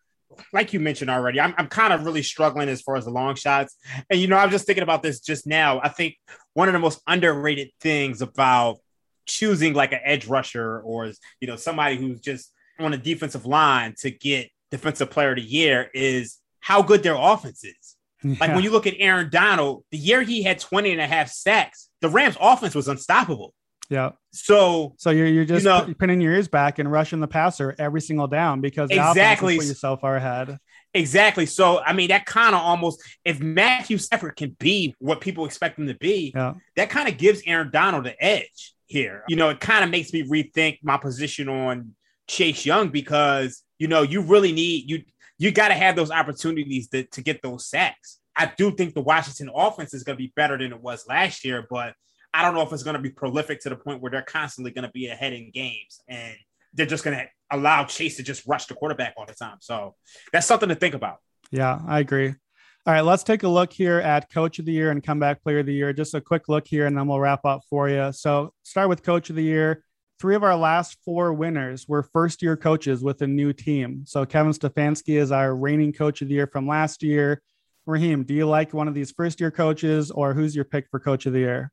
like you mentioned already, I'm, I'm kind of really struggling as far as the long shots. And, you know, I'm just thinking about this just now. I think one of the most underrated things about choosing like an edge rusher or, you know, somebody who's just on a defensive line to get defensive player of the year is how good their offense is. Yeah. Like when you look at Aaron Donald, the year he had 20 and a half sacks, the Rams offense was unstoppable. Yeah. So so you're you're just you know, pinning your ears back and rushing the passer every single down because exactly put you so far ahead. Exactly. So I mean that kind of almost if Matthew Stafford can be what people expect him to be, yeah. that kind of gives Aaron Donald the edge here. You know, it kind of makes me rethink my position on Chase Young because you know you really need you you got to have those opportunities to, to get those sacks. I do think the Washington offense is going to be better than it was last year, but I don't know if it's going to be prolific to the point where they're constantly going to be ahead in games and they're just going to allow Chase to just rush the quarterback all the time. So that's something to think about. Yeah, I agree. All right, let's take a look here at coach of the year and comeback player of the year. Just a quick look here and then we'll wrap up for you. So, start with coach of the year. Three of our last four winners were first year coaches with a new team. So, Kevin Stefanski is our reigning coach of the year from last year. Raheem, do you like one of these first year coaches or who's your pick for coach of the year?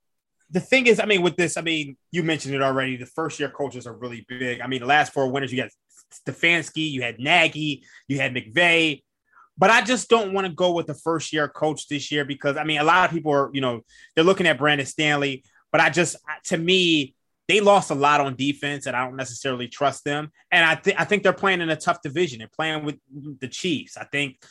the thing is, I mean, with this, I mean, you mentioned it already. The first year coaches are really big. I mean, the last four winners, you got Stefanski, you had Nagy, you had McVay. But I just don't want to go with the first year coach this year because I mean, a lot of people are, you know, they're looking at Brandon Staley. but I just, to me, they lost a lot on defense, and I don't necessarily trust them. And I think I think they're playing in a tough division. They're playing with the Chiefs. I think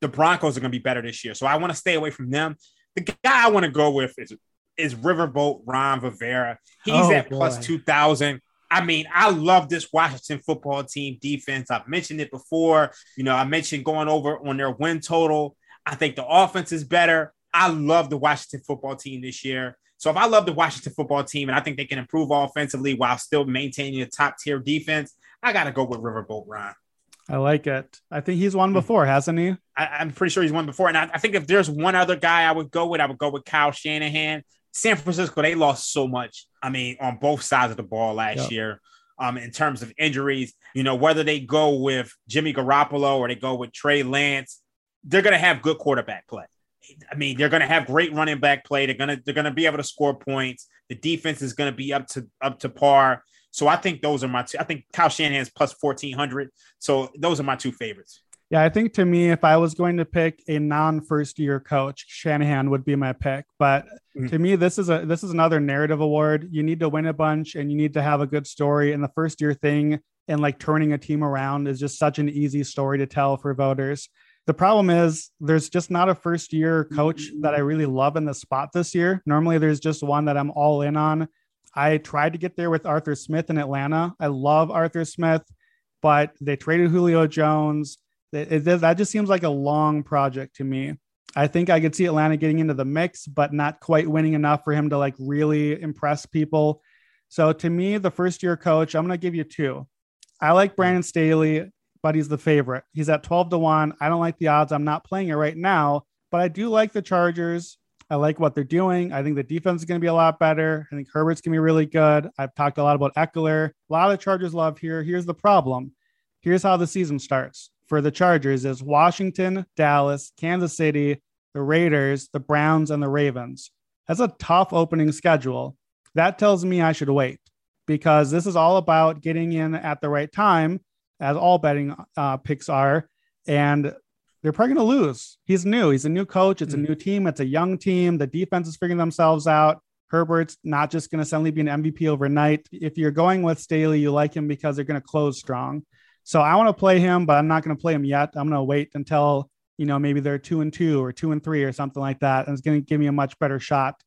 the Broncos are going to be better this year, so I want to stay away from them. The guy I want to go with is is Riverboat Ron Rivera. He's oh, at plus 2,000. I mean, I love this Washington football team defense. I've mentioned it before. You know, I mentioned going over on their win total. I think the offense is better. I love the Washington football team this year. So if I love the Washington football team and I think they can improve offensively while still maintaining a top tier defense, I got to go with Riverboat Ron. I like it. I think he's won before, hasn't he? I, am pretty sure he's won before. And I, I, think if there's one other guy I would go with, I would go with Kyle Shanahan. San Francisco, they lost so much. I mean, on both sides of the ball last yep. year. Um, in terms of injuries, you know, whether they go with Jimmy Garoppolo or they go with Trey Lance, they're going to have good quarterback play. I mean, they're going to have great running back play. They're going to they're going to be able to score points. The defense is going to be up to up to par. So I think those are my two. I think Kyle Shanahan's plus fourteen hundred. So those are my two favorites. Yeah, I think to me, if I was going to pick a non-first year coach, Shanahan would be my pick. But mm-hmm. to me, this is a this is another narrative award. You need to win a bunch and you need to have a good story. And the first year thing and like turning a team around is just such an easy story to tell for voters. The problem is there's just not a first year coach that I really love in the spot this year. Normally there's just one that I'm all in on. I tried to get there with Arthur Smith in Atlanta. I love Arthur Smith, but they traded Julio Jones it, it, that just seems like a long project to me. I think I could see Atlanta getting into the mix, but not quite winning enough for him to like really impress people. So to me, the first year coach, I'm going to give you two. I like hmm. Brandon Staley, but he's the favorite. He's at 12 to 1. I don't like the odds. I'm not playing it right now, but I do like the Chargers. I like what they're doing. I think the defense is going to be a lot better. I think Herbert's going to be really good. I've talked a lot about Ekeler. A lot of Chargers love here. Here's the problem. Here's how the season starts for the Chargers is Washington, Dallas, Kansas City, the Raiders, the Browns, and the Ravens. That's a tough opening schedule. That tells me I should wait because this is all about getting in at the right time, as all betting uh, picks are. And they're probably going to lose. He's new. He's a new coach. It's a hmm. new team. It's a young team. The defense is figuring themselves out. Herbert's not just going to suddenly be an MVP overnight. If you're going with Staley, you like him because they're going to close strong. So I want to play him, but I'm not going to play him yet. I'm going to wait until, you know, maybe they're two and two or two and three or something like that. And it's going to give me a much better shot.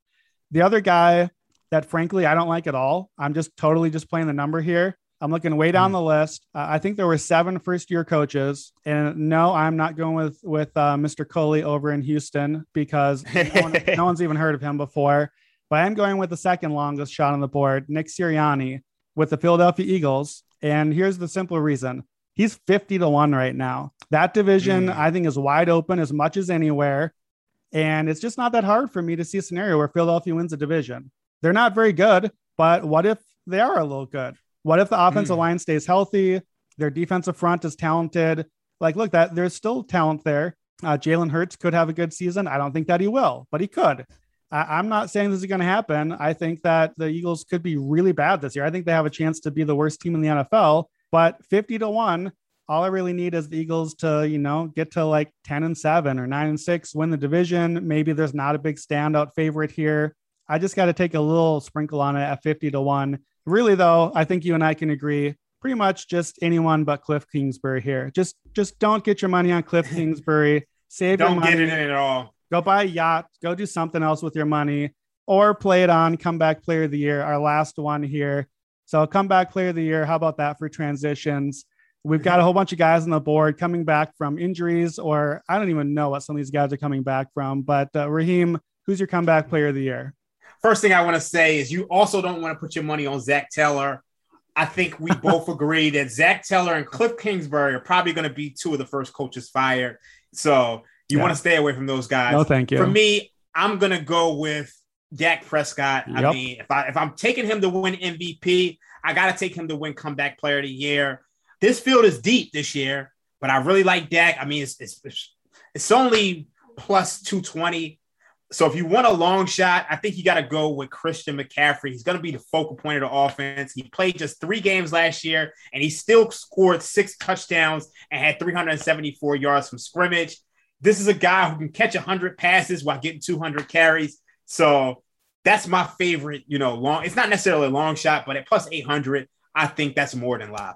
The other guy that frankly I don't like at all, I'm just totally just playing the number here. I'm looking way down mm. the list. Uh, I think there were seven first year coaches, and no, I'm not going with with uh, Mr. Culley over in Houston because no, one, *laughs* no one's even heard of him before. but I'm going with the second longest shot on the board, Nick Sirianni with the Philadelphia Eagles. And here's the simple reason he's 50 to 1 right now. That division, mm. I think, is wide open as much as anywhere. And it's just not that hard for me to see a scenario where Philadelphia wins a division. They're not very good, but what if they are a little good? What if the offensive mm. line stays healthy? Their defensive front is talented. Like, look, that there's still talent there. Uh, Jalen Hurts could have a good season. I don't think that he will, but he could. I, am not saying this is going to happen. I think that the Eagles could be really bad this year. I think they have a chance to be the worst team in the NFL, but 50 to 1, all I really need is the Eagles to, you know, get to like 10 and 7 or 9 and 6, win the division. Maybe there's not a big standout favorite here. I just got to take a little sprinkle on it at 50 to 1. Really though, I think you and I can agree pretty much just anyone but Cliff Kingsbury here. Just just don't get your money on Cliff *laughs* Kingsbury. Save don't your money. get it in at all. Go buy a yacht. Go do something else with your money, or play it on comeback player of the year. Our last one here. So comeback player of the year. How about that for transitions? We've got a whole bunch of guys on the board coming back from injuries, or I don't even know what some of these guys are coming back from. But uh, Raheem, who's your comeback player of the year? First thing I want to say is you also don't want to put your money on Zac Taylor. I think we *laughs* both agree that Zac Taylor and Cliff Kingsbury are probably going to be two of the first coaches fired. So you yeah. want to stay away from those guys. No, thank you. For me, I'm gonna go with Dak Prescott. Yep. I mean, if I if I'm taking him to win MVP, I gotta take him to win comeback player of the year. This field is deep this year, but I really like Dak. I mean, it's it's, it's only plus 220. So if you want a long shot, I think you got to go with Christian McCaffrey. He's going to be the focal point of the offense. He played just three games last year, and he still scored six touchdowns and had 374 yards from scrimmage. This is a guy who can catch 100 passes while getting 200 carries. So that's my favorite, you know, long. It's not necessarily a long shot, but at plus 800, I think that's more than live.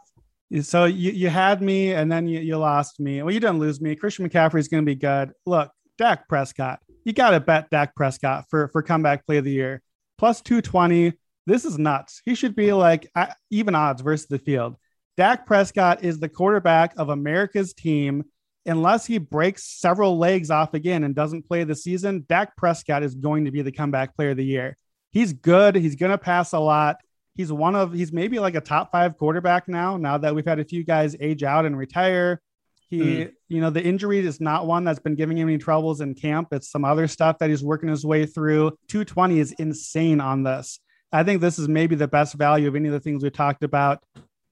So you, you had me and then you, you lost me. Well, you didn't lose me. Christian McCaffrey is going to be good. Look, Dak Prescott, you got to bet Dak Prescott for, for comeback play of the year. Plus 220. This is nuts. He should be like even odds versus the field. Dak Prescott is the quarterback of America's team unless he breaks several legs off again and doesn't play the season, Dak Prescott is going to be the comeback player of the year. He's good. He's going to pass a lot. He's one of, he's maybe like a top five quarterback now, now that we've had a few guys age out and retire. He, mm. you know, the injury is not one that's been giving him any troubles in camp. It's some other stuff that he's working his way through. 220 is insane on this. I think this is maybe the best value of any of the things we talked about.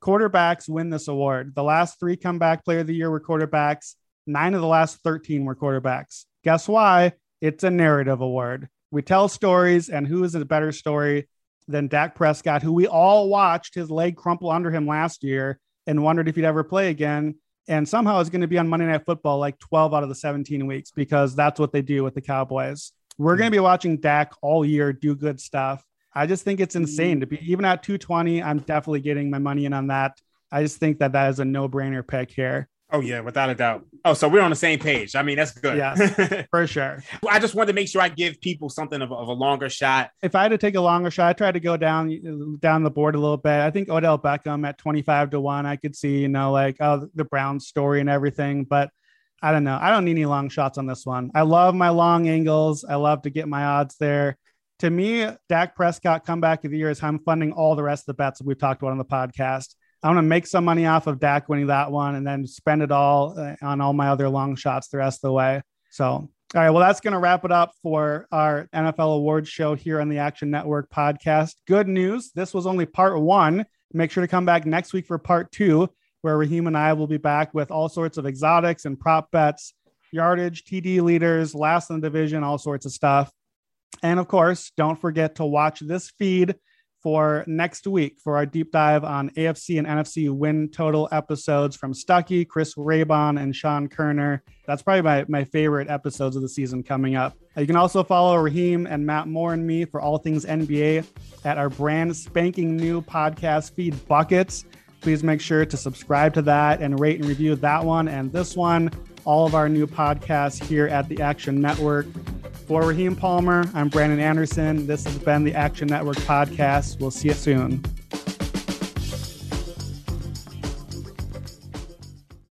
Quarterbacks win this award. The last three comeback player of the year were quarterbacks. Nine of the last 13 were quarterbacks. Guess why? It's a narrative award. We tell stories, and who is a better story than Dak Prescott, who we all watched his leg crumple under him last year and wondered if he'd ever play again. And somehow is going to be on Monday Night Football like 12 out of the 17 weeks because that's what they do with the Cowboys. We're going to be watching Dak all year do good stuff. I just think it's insane to be even at 220. I'm definitely getting my money in on that. I just think that that is a no brainer pick here. Oh yeah, without a doubt. Oh, so we're on the same page. I mean, that's good. Yeah, *laughs* for sure. I just wanted to make sure I give people something of a, of a, longer shot. If I had to take a longer shot, I tried to go down down the board a little bit. I think Odell Beckham at twenty five to one. I could see, you know, like oh the Brown story and everything, but I don't know. I don't need any long shots on this one. I love my long angles. I love to get my odds there. To me, Dak Prescott comeback of the year is how I'm funding all the rest of the bets that we've talked about on the podcast. I want to make some money off of Dak winning that one and then spend it all uh, on all my other long shots the rest of the way. So, all right. Well, that's going to wrap it up for our NFL awards show here on the Action Network podcast. Good news. This was only part one. Make sure to come back next week for part two, where Raheem and I will be back with all sorts of exotics and prop bets, yardage, TD leaders, last in the division, all sorts of stuff. And of course, don't forget to watch this feed for next week for our deep dive on AFC and NFC win total episodes from Stuckey, Chris Raybon, and Sean Koerner. That's probably my, my favorite episodes of the season coming up. Uh, you can also follow Raheem and Matt Moore and me for all things NBA at our brand spanking new podcast feed Buckets. Please make sure to subscribe to that and rate and review that one and this one, all of our new podcasts here at the Action Network. For Raheem Palmer, I'm Brandon Anderson. This has been the Action Network podcast. We'll see you soon.